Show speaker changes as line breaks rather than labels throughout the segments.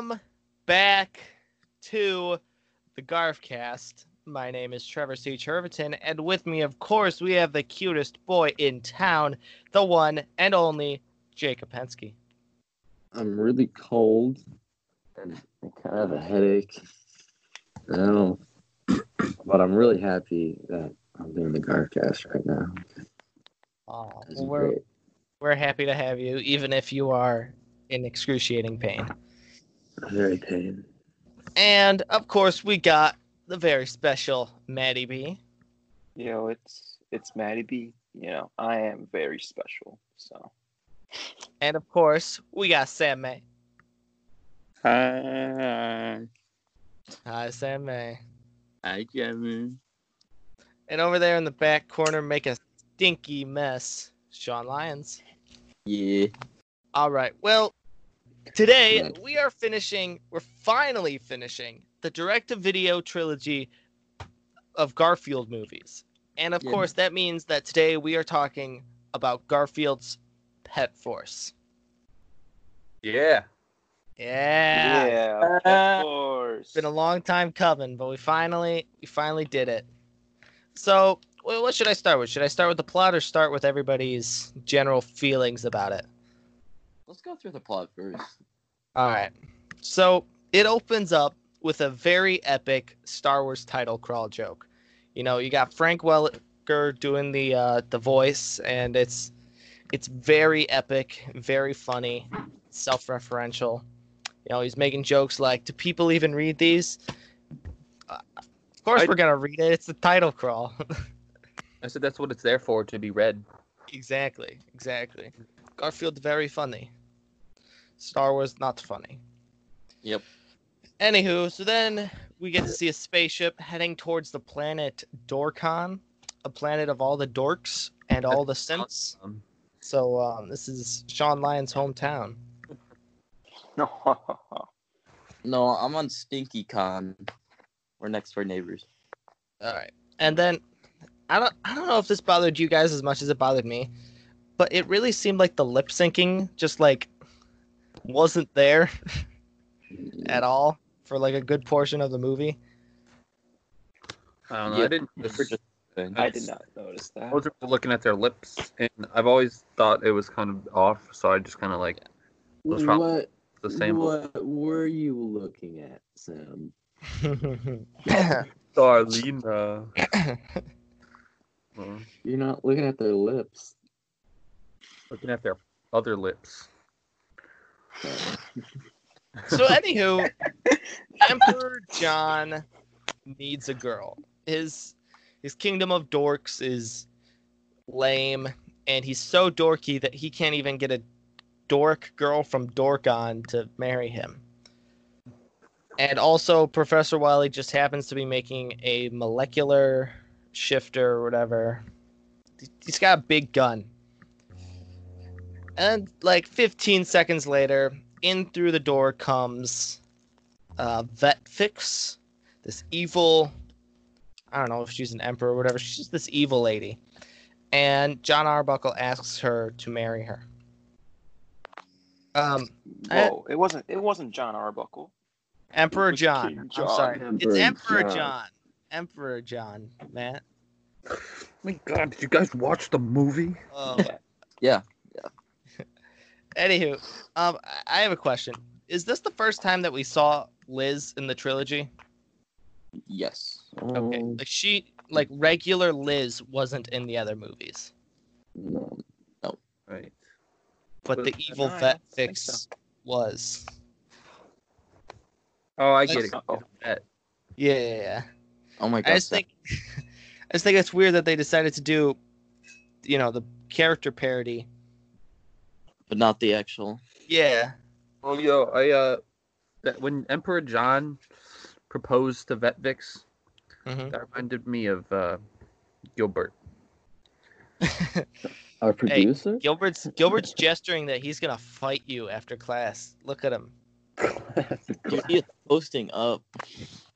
Welcome back to the Garfcast. My name is Trevor C. Cherviton, and with me, of course, we have the cutest boy in town, the one and only Jacob Pensky.
I'm really cold and I kind of have a headache. I know, but I'm really happy that I'm doing the Garfcast right now.
Oh,
is
we're,
great.
we're happy to have you, even if you are in excruciating pain.
Very pain.
And of course, we got the very special Maddie B.
You know, it's it's Maddie B. You know, I am very special. So
And of course, we got Sam May.
Hi.
Hi, Sam May.
Hi, Kevin.
And over there in the back corner, make a stinky mess, Sean Lyons.
Yeah.
All right. Well, today we are finishing, we're finally finishing the direct to video trilogy of Garfield movies. And of
Yeah.
course, that means that today we are talking about Garfield's Pet Force.
Yeah.
Yeah.
yeah, of course.
It's been a long time coming, but we finally we finally did it. So, what should I start with? Should I start with the plot or start with everybody's general feelings about it?
Let's go through the plot first.
All right. So it opens up with a very epic Star Wars title crawl joke. You know, you got Frank Welker doing the uh, the voice, and it's it's very epic, very funny, self-referential. You know, he's making jokes like, "Do people even read these?" Uh, of course,
I-
we're gonna read it. It's the title crawl.
I said that's what it's there for, to be read.
exactly, exactly. Garfield very funny. Star Wars not funny.
Yep.
Anywho, so then we get to see a spaceship heading towards the planet Dorkon, a planet of all the dorks and all the simps.
Um,
So um, this is Sean Lyon's hometown.
No.
no, I'm on Stinky Con. We're next door neighbors.
All right, and then I don't I don't know if this bothered you guys as much as it bothered me, but it really seemed like the lip syncing just like wasn't there at all for like a good portion of the movie.
I don't know.
Yeah,
I didn't.
we're just.
I did not notice that.
I was just looking at their lips, and I've always thought it was kind of off. So I just kind of like What's wrong?
What,
the same.
what were you looking at, Sam?
Darlene. Uh,
You're not looking at their lips.
looking at their other lips.
so anywho, Emperor John needs a girl. His his kingdom of dorks is lame, and he's so dorky that he can't even get a dork girl from Dorkon to marry him. And also, Professor Wiley just happens to be making a molecular shifter or whatever. He's got a big gun. And like 15 seconds later, in through the door comes uh, Vetvix, this evil. I don't know if she's an emperor or whatever. She's just this evil lady, and John Arbuckle asks her to marry her. Um, I-
It wasn't. It wasn't John Arbuckle.
Emperor
It was
John. I'm sorry,
Emperor
it's Emperor John.
John.
Emperor John, Matt.
my God, did you guys watch the movie?
Oh.
Yeah.
Anywho, um, I- I have a question. Is this the first time that we saw Liz in the trilogy?
Yes.
Okay,
Um,
like she, like regular Liz, wasn't in the other movies,
no.
Right.
but the evil
No,
vet
don't think
fix was.
Oh, I get it.
Oh.
Yeah, yeah, yeah.
Oh my god.
I
god.
just think, I just think it's weird that they decided to do, you know, the character parody.
But not the actual.
Yeah.
Oh, yo, I uh, that when Emperor John proposed to Vetvix,
hmm
that reminded me of uh, Gilbert.
Our producer?
Hey, Gilbert's Gilbert's gesturing that he's gonna fight you after class. Look at him,
Dude, he is posting up.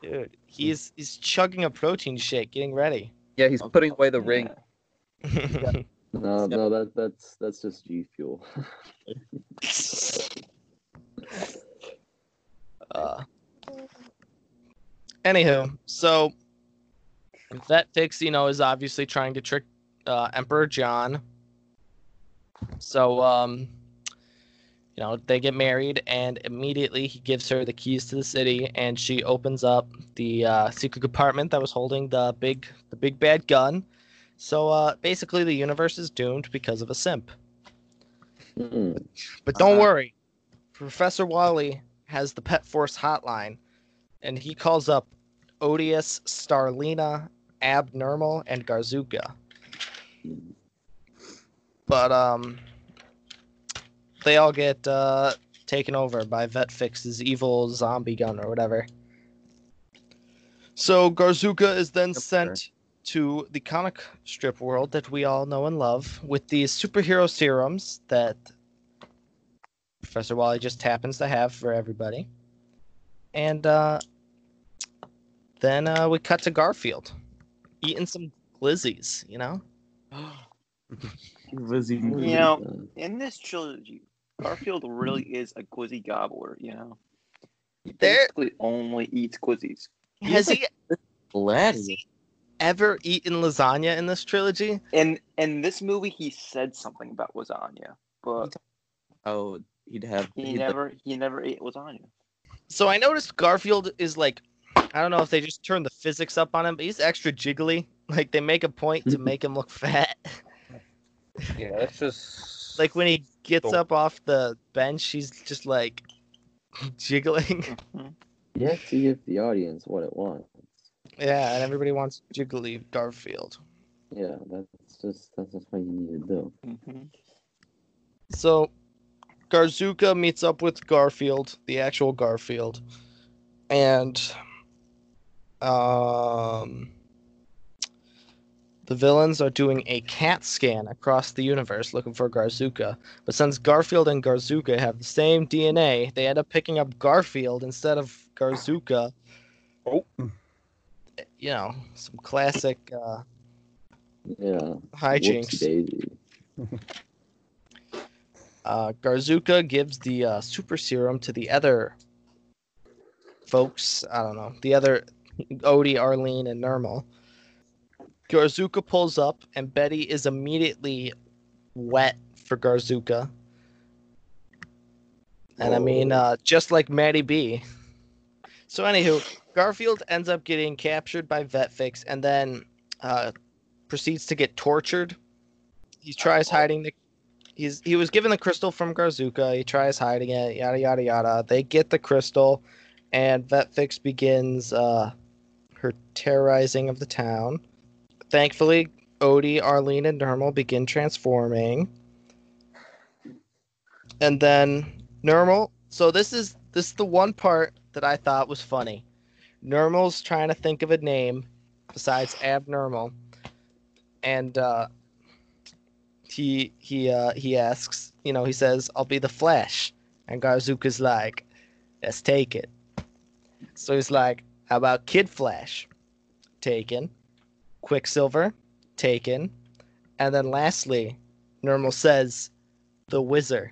dude. He's he's chugging a protein shake, getting ready.
Yeah, he's
Okay.
putting away the ring.
No, no, that that's that's just G Fuel.
Uh, anywho, so Vetvix, you know, is obviously trying to trick uh, Emperor John. So, um, you know, they get married, and immediately he gives her the keys to the city, and she opens up the uh, secret compartment that was holding the big, the big bad gun. So, uh, basically, the universe is doomed because of a simp.
Hmm.
But don't
Uh-huh.
worry, Professor Wally has the Pet Force hotline, and he calls up Odious, Starlina, Abnermal, and Garzooka. But um, they all get uh, taken over by Vetvix's evil zombie gun or whatever. So Garzooka is then sent to the comic strip world that we all know and love with these superhero serums that Professor Wally just happens to have for everybody. And uh, then uh, we cut to Garfield eating some glizzies, you know?
Lizzie.
You know, in this trilogy, Garfield really is a glizzy gobbler. You know, he
There-
basically only eats glizzies.
Has he
Laddie.
Ever eaten lasagna in this trilogy?
And in this movie, he said something about lasagna, but
Oh, he'd have.
he
he'd
never he never ate lasagna.
So I noticed Garfield is like, I don't know if they just turned the physics up on him, but he's extra jiggly. Like they make a point to make him look fat.
Yeah, it's just
like when he gets up off the bench, he's just like jiggling.
Mm-hmm. Yeah, to give the audience what it wants.
Yeah, and everybody wants jiggly Garfield.
Yeah, that's just that's just what you need to do.
Mhm.
So Garzooka meets up with Garfield, the actual Garfield, and um, the villains are doing a cat scan across the universe looking for Garzooka. But since Garfield and Garzooka have the same DNA, they end up picking up Garfield instead of Garzooka.
Oh.
You know, some classic uh,
Yeah.
hijinks. Uh, Garzooka gives the uh, super serum to the other folks. I don't know. The other Odie, Arlene, and Nermal. Garzooka pulls up, and Betty is immediately wet for Garzooka. And I mean, uh, just like Maddie B. So, anywho, Garfield ends up getting captured by Vetvix and then uh, proceeds to get tortured. He tries hiding the he's he was given the crystal from Garzooka. He tries hiding it, yada yada yada. They get the crystal, and Vetvix begins uh, her terrorizing of the town. Thankfully, Odie, Arlene, and Nermal begin transforming, and then Nermal. So this is this is the one part that I thought was funny. Nermal's trying to think of a name besides Abnermal, and uh, he he uh he asks, you know, he says, "I'll be the Flash," and Garzooka's like, "Let's take it." So he's like, "How about Kid Flash?" Taken. Quicksilver, taken, and then lastly, Normal says, "The Wizard."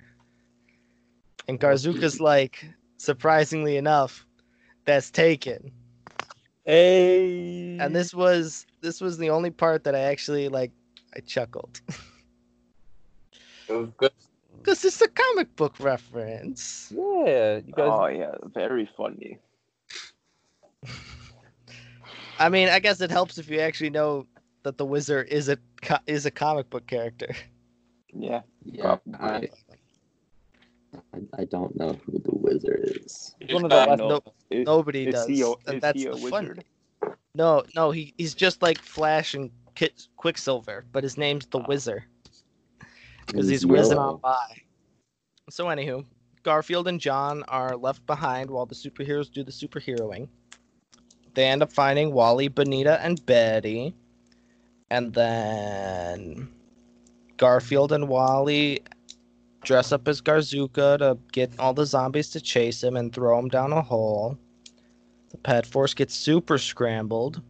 And Garzooka's like, surprisingly enough, that's taken.
Hey.
And this was this was the only part that I actually like I chuckled.
It was good.
Because it's a comic book reference.
Yeah, you guys.
Oh yeah, very funny.
I mean, I guess it helps if you actually know that the wizard is a co- is a comic book character.
Yeah,
Yeah,
Probably.
I I don't know who the wizard is.
He's one of the last.
no-
Is-
Nobody
is
does.
he a- is
that's
he a
the fun.
wizard?
No, no, he he's just like Flash and Kit, Quicksilver, but his name's the
Oh.
Wizard because he's
He's
whizzing on by. So anywho, Garfield and John are left behind while the superheroes do the superheroing. They end up finding Wally, Bonita, and Betty, and then Garfield and Wally dress up as Garzooka to get all the zombies to chase him and throw him down a hole. The pet force gets super scrambled.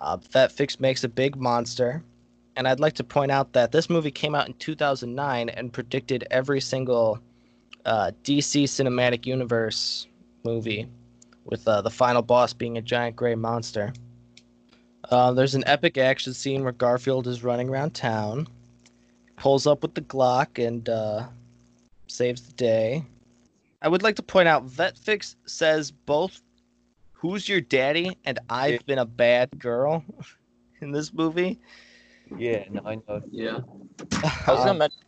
Uh, Vetvix makes a big monster. And I'd like to point out that this movie came out in 2009 and predicted every single uh, DC cinematic universe movie, with uh, the final boss being a giant gray monster. Uh, there's an epic action scene where Garfield is running around town, pulls up with the Glock, and uh, saves the day. I would like to point out Vetvix says both "Who's your daddy?" and "I've been a bad girl" in this movie.
Yeah, no, I know.
Yeah.
I was gonna mention.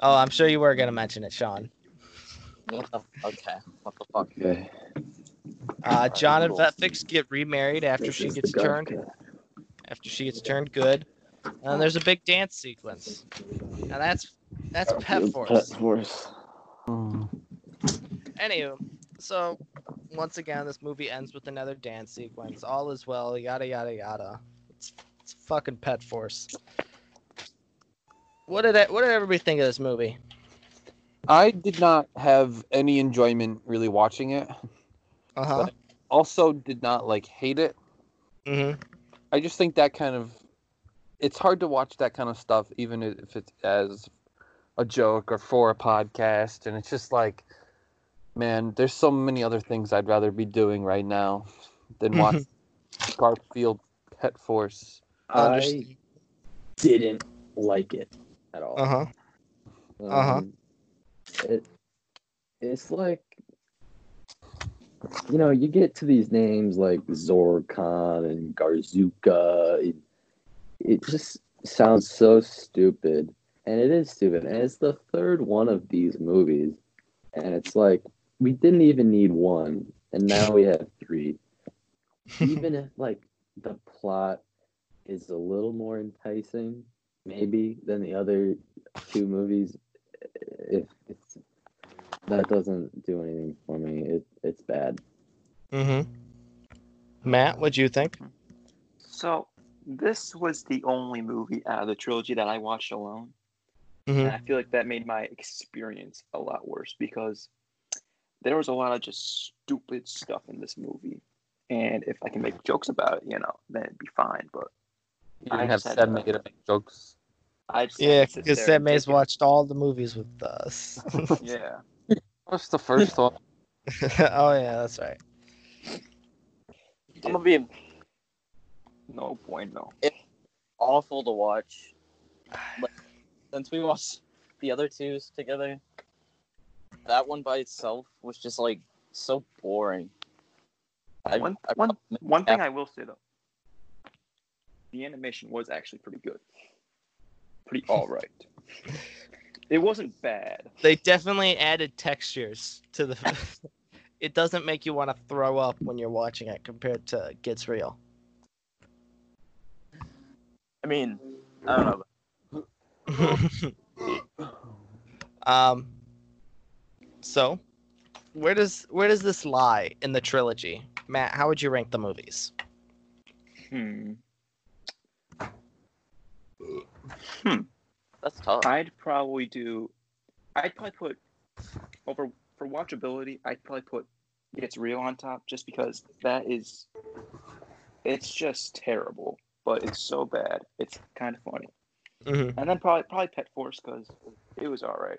oh, I'm sure you were gonna mention it, Sean.
What the, okay. What the fuck?
Okay.
Uh, John and. Vetvix get remarried after
This
she gets turned after she gets turned good. And there's a big dance sequence. Now that's that's Pet Force.
Pet Force.
Anywho, so once again, this movie ends with another dance sequence. All is well, yada yada yada. It's, it's fucking Pet Force. What did I, what did everybody think of this movie?
I did not have any enjoyment really watching it.
Uh huh.
Also, did not like hate it.
Mm-hmm.
I just think that kind of it's hard to watch that kind of stuff even if it's as a joke or for a podcast and it's just like man there's so many other things I'd rather be doing right now than watch Garfield Pet Force.
I
Understood.
didn't like it at all.
Uh huh. Uh-huh.
Um, It, it's like, you know, you get to these names like Zorkon and Garzooka. It, it just sounds so stupid. And it is stupid. And it's the third one of these movies. And it's like, we didn't even need one. And now we have three. even if, like, the plot is a little more enticing, maybe, than the other two movies, if it's that doesn't do anything for me. It it's bad.
Mm hmm. Matt, what do you think?
So this was the only movie out of the trilogy that I watched alone.
hmm
And I feel like that made my experience a lot worse because there was a lot of just stupid stuff in this movie. And if I can make jokes about it, you know, then it'd be fine. But
You
I
didn't have
just had
Sam
to-
to make jokes.
I just had
Yeah,
to
because
there
Sam
and
May's watched all the movies with us.
Yeah.
What's the first one?
oh yeah, that's right.
I'm gonna be
No point, no.
It's awful to watch. But since we watched the other twos together, that one by itself was just like so boring. I,
One,
I
one,
probably-
one thing I will say though, the animation was actually pretty good, pretty all right. it wasn't bad.
They definitely added textures to the. it doesn't make you want to throw up when you're watching it compared to Gets Real.
I mean, I don't know.
um. So, where does where does this lie in the trilogy, Matt? How would you rank the movies?
Hmm. Hmm.
That's tough.
I'd probably do. I'd probably put over for watchability. I'd probably put Gets Real on top, just because that is. It's just terrible, but it's so bad. It's kind of funny.
Mm-hmm.
And then probably probably Pet Force because it was all right.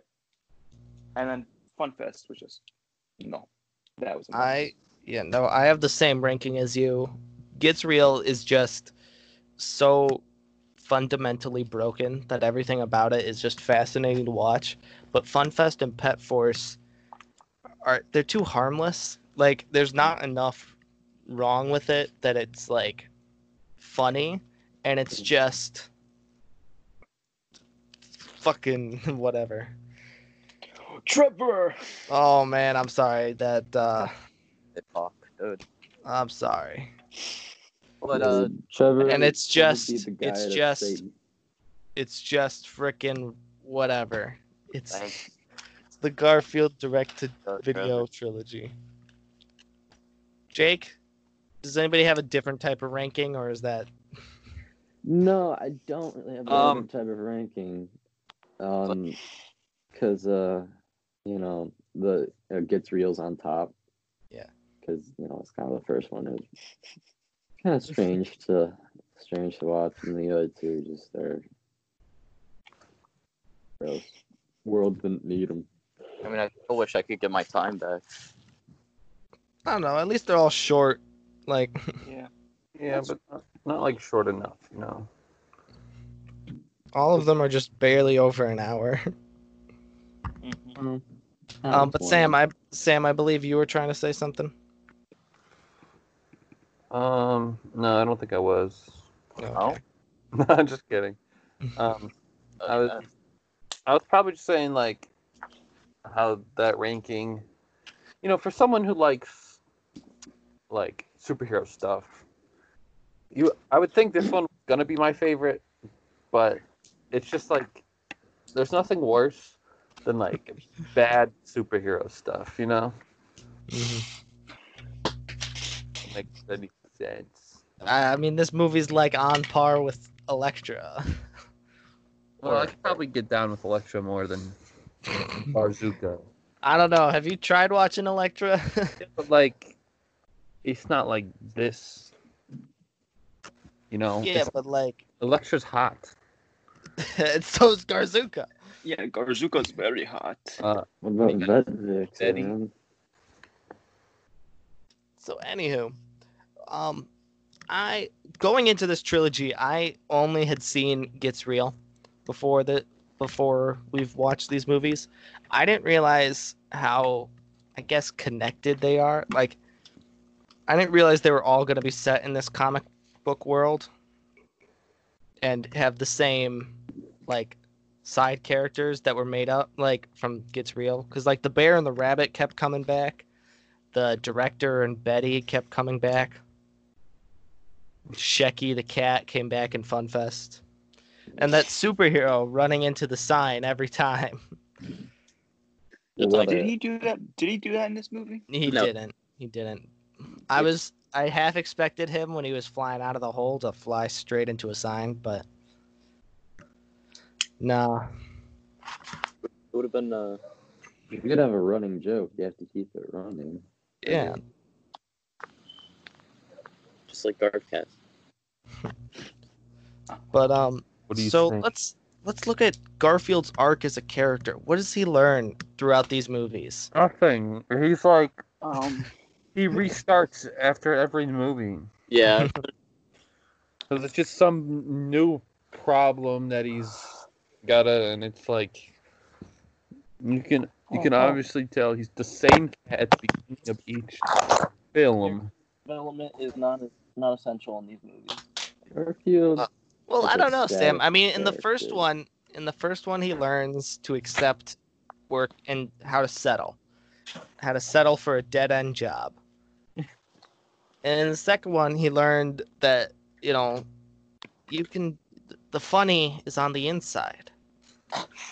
And then Fun Fest was just no, that was. a mess.
I yeah no, I have the same ranking as you. Gets Real is just so fundamentally broken that everything about it is just fascinating to watch. But Funfest and Pet Force are they're too harmless. Like there's not enough wrong with it that it's like funny and it's just fucking whatever.
Trevor.
Oh man, I'm sorry that uh
Fuck, dude.
I'm sorry.
But uh,
Trevor,
and it's just-
beat the guy
it's just-
Satan.
It's just freaking whatever. It's,
thanks.
it's the Garfield direct to
uh,
video trilogy. Jake, does anybody have a different type of ranking or is that
No, I don't really have a
Um,
different type of ranking. Um, because uh, you know, the uh, gets reels on top.
Yeah.
Because you know it's kind of the first one. It's kind of strange to strange to watch, and the other two just they're gross. World didn't need them.
I mean, I still wish I could get my time back.
I don't know. At least they're all short. Like,
Yeah.
Yeah, but not, not like short enough, you know.
all of them are just barely over an hour.
Mhm.
Um, but Sam, I Sam, I believe you were trying to say something.
Um, no, I don't think I was.
Oh,
No, I'm just kidding. Um, I was. I was probably just saying like how that ranking, you know, for someone who likes like superhero stuff, you, I would think this one was gonna be my favorite, but it's just like there's nothing worse than like bad superhero stuff, you know?
Mhm.
Makes any sense.
I, I mean, this movie's like on par with Elektra.
Well, I could probably get down with Elektra more than Garzooka.
I don't know. Have you tried watching Elektra?
But like, it's not like this. You know,
yeah, but like,
Elektra's hot.
it's so's Garzooka.
Yeah, Garzooka's very hot.
Uh,
What about Vetvix,
Eddie.
man?
So, anywho, um, I going into this trilogy, I only had seen Gets Real before the before we've watched these movies. I didn't realize how, I guess, connected they are. Like, I didn't realize they were all going to be set in this comic book world and have the same, like, side characters that were made up, like from Gets Real. Because like the bear and the rabbit kept coming back the director and Betty kept coming back. Shecky the cat came back in Funfest. And that superhero running into the sign every time.
What
Did he do that? Did he do that in this movie?
He
No.
didn't. He didn't. I was I half expected him when he was flying out of the hole to fly straight into a sign, but nah.
it would have been uh,
You could have a running joke. You have to keep it running.
Yeah.
just like Garfcast.
But um
what do you
so
think?
let's let's look at Garfield's arc as a character. What does he learn throughout these movies?
Nothing. He's like
Um,
he restarts after every movie.
Yeah,
Cause it's just some new problem that he's gotta, and it's like you can you can
oh.
obviously tell he's the same at the beginning of each film.
development is not not essential in these movies.
Garfield.
Uh, Well, I don't know, Sam. I mean, in the first one, in the first one, he learns to accept work and how to settle, how to settle for a dead end job. And in the second one, he learned that you know, you can. The funny is on the inside.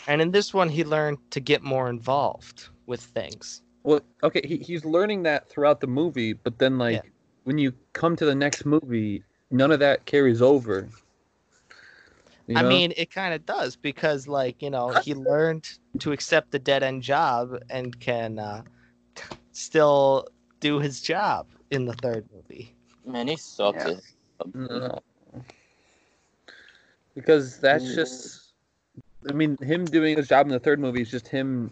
And in this one, he learned to get more involved with things.
Well, okay, he, he's learning that throughout the movie, but then like
Yeah.
when you come to the next movie, none of that carries over. You
I mean, it kind of does because, like, you know, he learned to accept the dead end job and can uh, still do his job in the third movie.
Man, he sucks.
Yeah.
at-
No. Because that's
Mm.
just I mean, him doing his job in the third movie is just him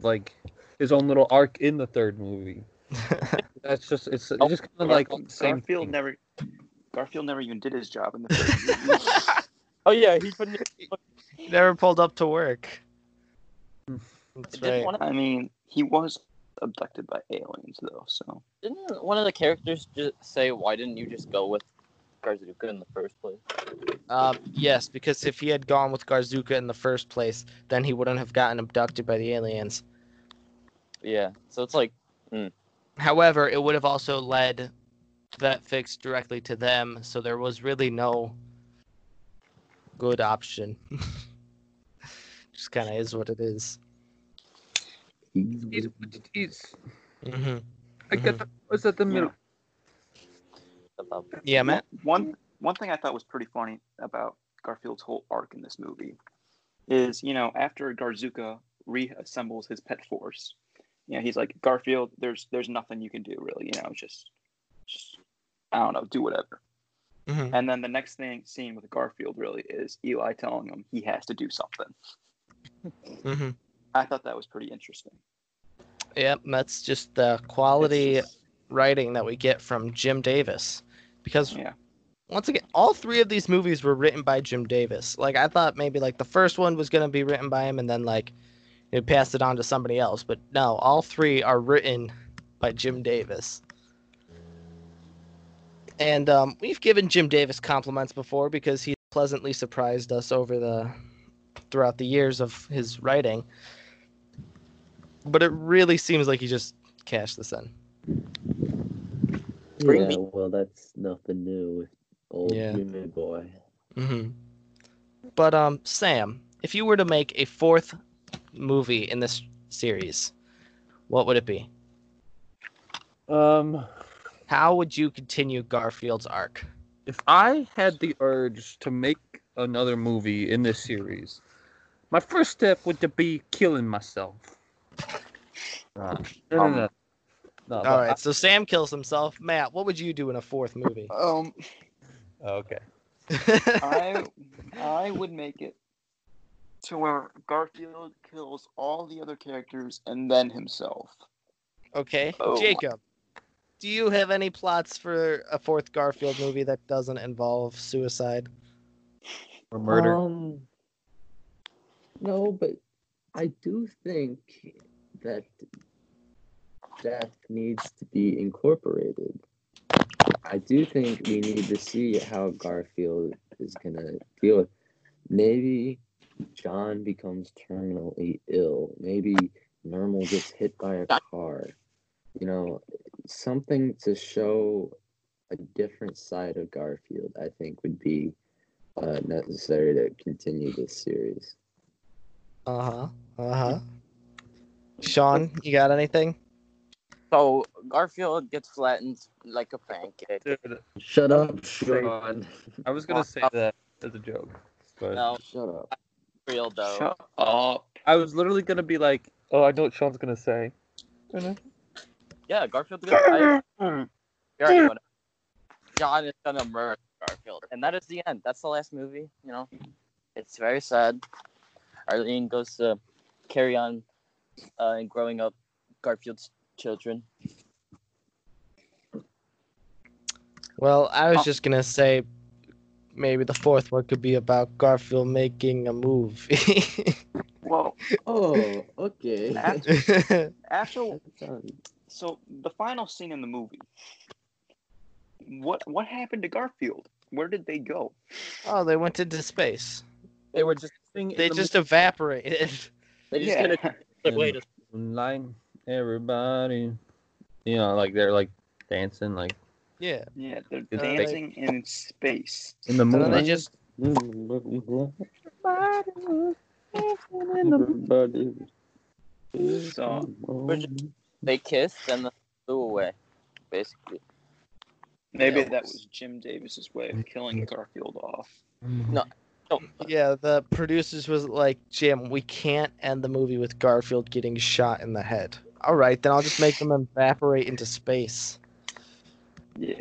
like his own little arc in the third movie. That's just it's, it's just kind of like
Garfield,
same
Garfield
thing.
never. Garfield never even did his job in the first movie.
Oh yeah, he couldn't.
Never pulled up to work. That's right.
I mean, he was abducted by aliens though, so
didn't one of the characters just say, "Why didn't you just go with Garzooka in the first place?"
Um, yes, because if he had gone with Garzooka in the first place, then he wouldn't have gotten abducted by the aliens.
Yeah, so it's like,
However, it would have also led that fix directly to them, so there was really no good option. Just kind of is what it is.
He's
He's,
with-
he's
hmm
I get that was at the
Yeah.
middle.
about-
Yeah, Matt.
One one thing I thought was pretty funny about Garfield's whole arc in this movie is, you know, after Garzooka reassembles his pet force, you know, he's like, Garfield, there's there's nothing you can do really, you know, just just I don't know, do whatever.
hmm
And then the next thing scene with Garfield really is Eli telling him he has to do something.
hmm
I thought that was pretty interesting.
Yep, that's just the quality
just-
writing that we get from Jim Davis because
Yeah.
once again all three of these movies were written by Jim Davis. Like I thought maybe like the first one was going to be written by him and then like he passed it on to somebody else, but no, all three are written by Jim Davis. And um, we've given Jim Davis compliments before because he pleasantly surprised us over the throughout the years of his writing. But it really seems like he just cashed this in.
Bring
yeah,
me-
well, that's nothing new old
Yeah.
Jimmy boy.
hmm But um, Sam, if you were to make a fourth movie in this series, what would it be?
Um,
How would you continue Garfield's arc?
if I had the urge to make another movie in this series, my first step would to be killing myself. Uh, no, no,
Um,
no. No,
All
but
right, so Sam kills himself. Matt, what would you do in a fourth movie?
Um,
okay.
I I would make it to where Garfield kills all the other characters and then himself.
okay,
Oh.
Jacob, do you have any plots for a fourth Garfield movie that doesn't involve suicide?
Or murder.
Um, no, but I do think that death needs to be incorporated. I do think we need to see how Garfield is gonna deal with. Maybe John becomes terminally ill. Maybe Normal gets hit by a car. You know, something to show a different side of Garfield. I think would be uh, necessary to continue this series.
Uh huh. Uh huh. Sean, you got anything?
So Garfield gets flattened like a pancake.
Dude,
Shut up, Sean.
I was gonna say that as a joke, but
No,
Shut up.
real though.
Shut up.
I was literally gonna be like, "Oh, I know what Sean's gonna say."
Yeah, Garfield gets I, you already know. John is gonna murder Garfield, and that is the end. That's the last movie. You know, it's very sad. Arlene goes to carry on uh, and growing up Garfield's children.
Well, I was just gonna say maybe the fourth one could be about Garfield making a movie.
Well,
Oh, okay.
After- after so the final scene in the movie. What what happened to Garfield? Where did they go?
oh, they went into space.
They were just
They just evaporated.
they just
Yeah.
kind of like, wait a
line everybody. You know, like they're like dancing, like
Yeah.
Yeah, they're
It's
like-
dancing in space.
in the moon.
And then they
moonlight.
just
Everybody.
So
they kissed and then flew away, basically.
maybe
Yeah.
that was Jim Davis's way of killing Garfield off.
No,
yeah, the producers was like, Jim, we can't end the movie with Garfield getting shot in the head. All right, then I'll just make them evaporate into space.
Yeah.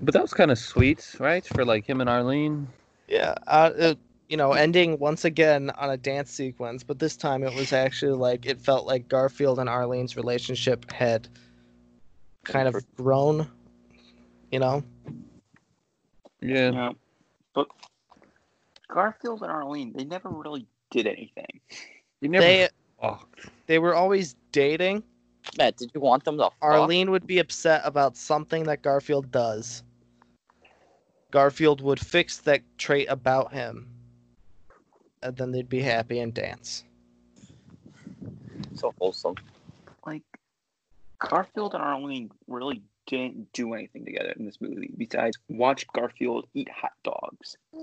But that was kind of sweet, right? For like him and Arlene.
Yeah, uh, uh, you know, ending once again on a dance sequence, but this time it was actually like it felt like Garfield and Arlene's relationship had kind of grown. You know,
Yeah.
Yeah. But Garfield and Arlene, they never really did anything.
You never.
they
fucked.
they were always dating.
Matt, did you want them to fuck?
Arlene would be upset about something that Garfield does. Garfield would fix that trait about him, and then they'd be happy and dance.
So wholesome.
Like Garfield and Arlene really didn't do anything together in this movie besides watch Garfield eat hot dogs.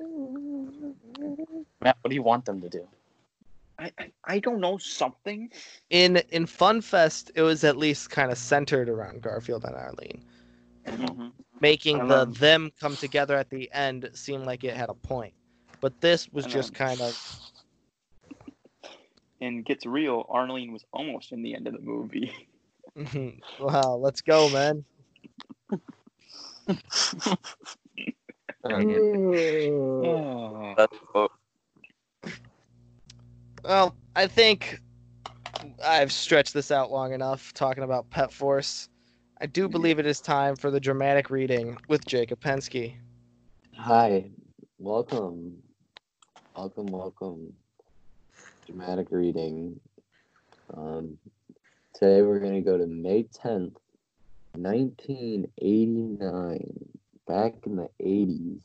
Matt, what do you want them to do?
I I, I don't know something.
In in Fun Fest, it was at least kind of centered around Garfield and Arlene. Mm-hmm.
making
the
love-
them come together at the end seem like it had a point. But this was
I
just
know.
kind of
And gets real, Arlene was almost in the end of the movie.
wow, let's go, man.
Oh.
Well, I think I've stretched this out long enough talking about Pet Force. I do believe it is time for the dramatic reading with Jacob Pensky.
Hi, welcome, welcome, welcome. Dramatic reading. Um, today we're gonna go to May tenth, nineteen eighty nine. Back in the eighties.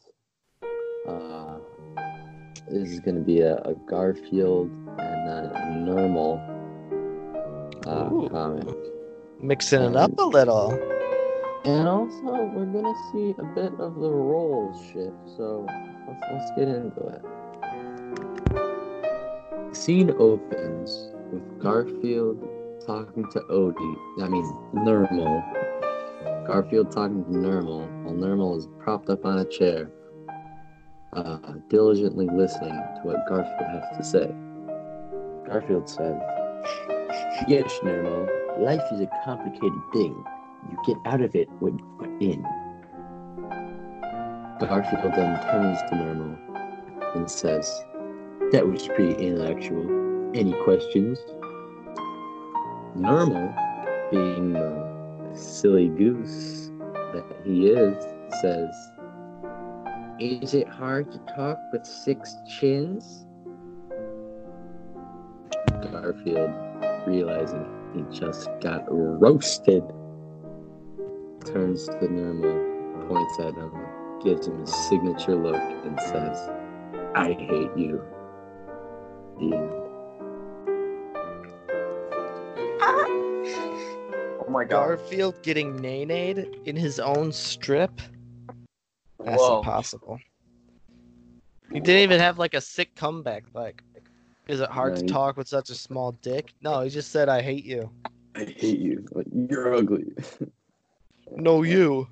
Uh, this is gonna be a, a Garfield and a normal uh,
Ooh.
comic.
Mixing it up a little.
And also, we're gonna see a bit of the roles shift, so let's, let's get into it. Scene opens with Garfield talking to Odie. I mean, Nermal. Garfield talking to Nermal while Nermal is propped up on a chair, uh, diligently listening to what Garfield has to say. Garfield says, Yes, Nermal, life is a complicated thing you get out of it when you put in. Garfield then turns to Normal and says, That was pretty intellectual. Any questions? Normal, being the silly goose that he is, says, Is it hard to talk with six chins? Garfield, realizing he just got roasted, turns to Normal, points at him, gives him a signature look, and says, I hate you.
Oh my god.
Garfield getting nay-nayed in his own strip? That's
Whoa.
impossible. He didn't even have like a sick comeback. Like, is it hard to
Right.
talk with such a small dick? No, he just said, "I hate you."
I hate you. But you're ugly.
No, you.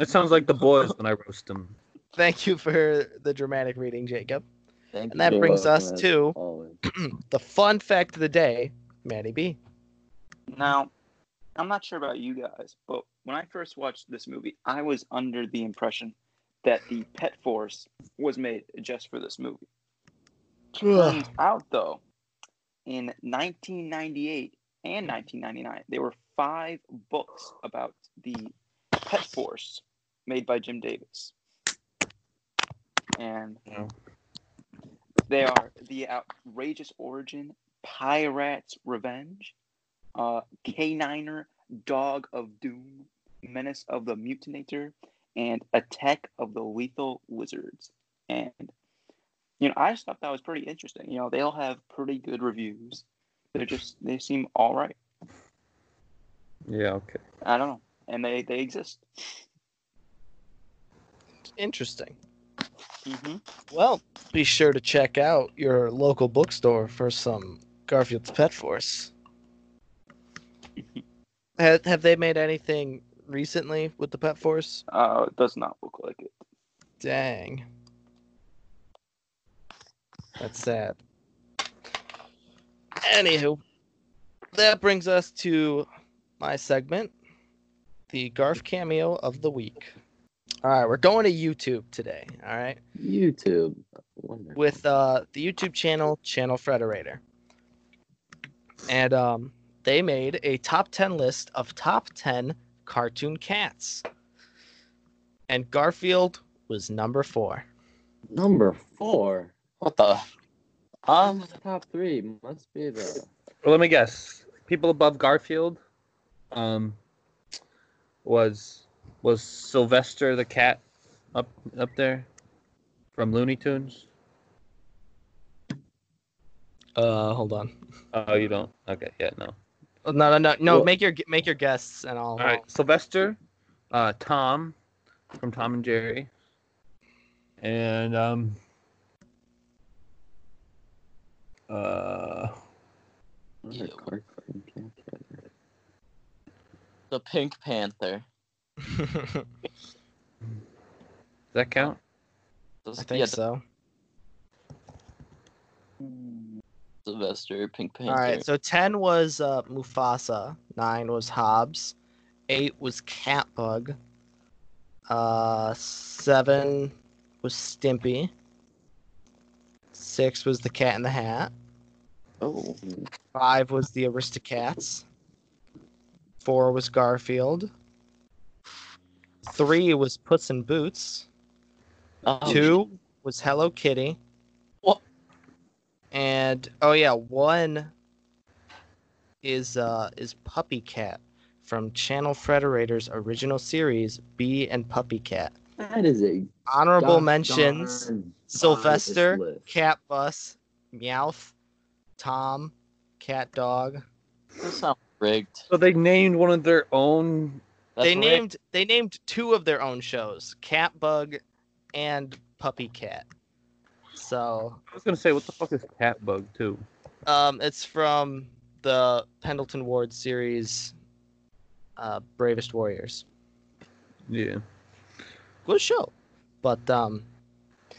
It sounds like the boys when I roast them.
Thank you for the dramatic reading, Jacob.
Thank
And that
You're
brings us to the fun fact of the day, Maddie B.
Now, I'm not sure about you guys, but when I first watched this movie, I was under the impression that the Pet Force was made just for this movie. Turns out, though, in 1998 and 1999, there were five books about the Pet Force made by Jim Davis. And
Yeah.
they are The Outrageous Origin, Pirate's Revenge, uh, K9er, Dog of Doom, Menace of the Mutinator, and Attack of the Lethal Wizards. And, you know, I just thought that was pretty interesting. You know, they all have pretty good reviews. They're just, they seem all right.
Yeah, okay.
I don't know. And they, they exist.
Interesting.
hmm
Well, be sure to check out your local bookstore for some Garfield's Pet Force. Have, have they made anything recently with the Pet Force?
Uh, it does not look like it.
Dang. That's sad. Anywho, that brings us to my segment, the Garf cameo of the week. All right, we're going to YouTube today. All right,
YouTube. Wonderful.
with uh, the YouTube channel Channel Frederator, and um, they made a top ten list of top ten cartoon cats, and Garfield was number four.
number four.
What the? Um,
Top three must be the.
Well, let me guess. People above Garfield, um, was was Sylvester the cat up up there from Looney Tunes?
Uh, hold on.
Oh, you don't. Okay, yeah, no.
No, no, no, no.
Well-
make your make your guests, and I'll.
All right, Sylvester, uh, Tom from Tom and Jerry, and um, uh,
What
Ew.
a cartoon cat.
the Pink Panther.
does that count?
I think
yeah,
so.
Sylvester, Pink Panther.
All right, so ten was uh, Mufasa, nine was Hobbes, eight was Catbug, uh, seven was Stimpy, six was the Cat in the Hat,
Oh,
five was the Aristocats, Four was Garfield. Three was Puss in Boots.
Oh,
Two was Hello Kitty.
What?
And oh yeah, one is uh is Puppy Cat from Channel Frederator's original series Bee and Puppy Cat.
That is a
Honorable
gosh
mentions:
darn
Sylvester,
biased.
Cat Bus, Meowth, Tom, Cat Dog.
This sounds rigged.
So they named one of their own.
That's
they
rigged.
named they named two of their own shows, Cat Bug and Puppy Cat. So
I was gonna say, what the fuck is cat bug too?
Um, it's from the Pendleton Ward series, uh, Bravest Warriors.
Yeah.
Good show, but um,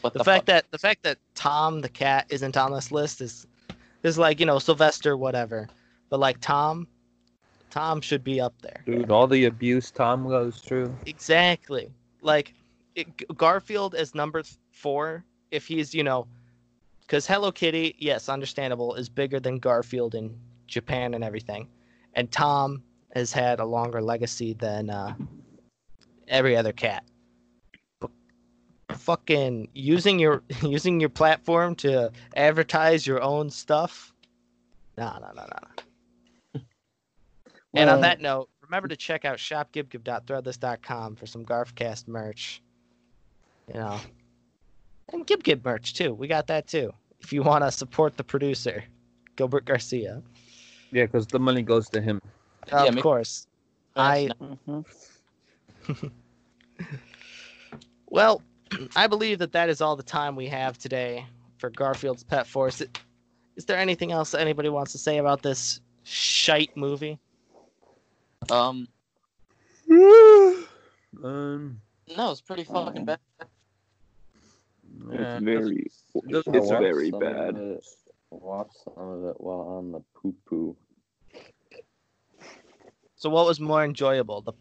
What
the,
the,
fact
fuck?
that the fact that Tom the cat isn't on this list is is like you know Sylvester whatever, but like Tom, Tom should be up there.
Dude, all the abuse Tom goes through.
Exactly. Like it, Garfield as number four, if he's, you know, because Hello Kitty, yes, understandable, is bigger than Garfield in Japan and everything. And Tom has had a longer legacy than uh, every other cat. But fucking using your using your platform to advertise your own stuff. No, no, no, no. And on that note, remember to check out shopgibgib.threadless.com for some Garfcast merch. You know, and GibGib merch too. We got that too. If you want to support the producer, Gilbert Garcia,
Yeah, because the money goes to him.
Yeah,
of
make-
course. I well, I believe that that is all the time we have today for Garfield's Pet Force. Is there anything else that anybody wants to say about this shite movie?
Um,
Um,
no, it's pretty fucking bad.
Yeah,
It's very,
it
it's very bad.
It, watch some of it while on the poo poo.
So, what was more enjoyable, the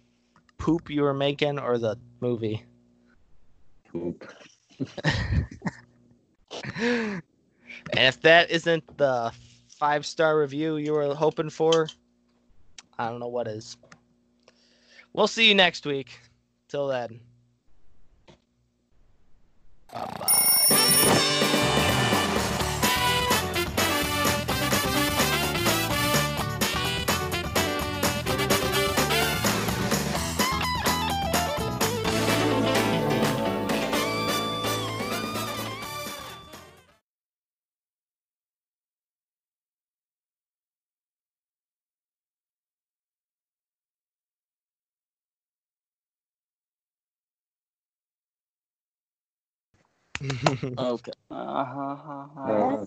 poop you were making or the movie?
Poop.
and if that isn't the five star review you were hoping for, I don't know what is. We'll see you next week. Till then. Bye
Okay.
Uh-huh.
Uh,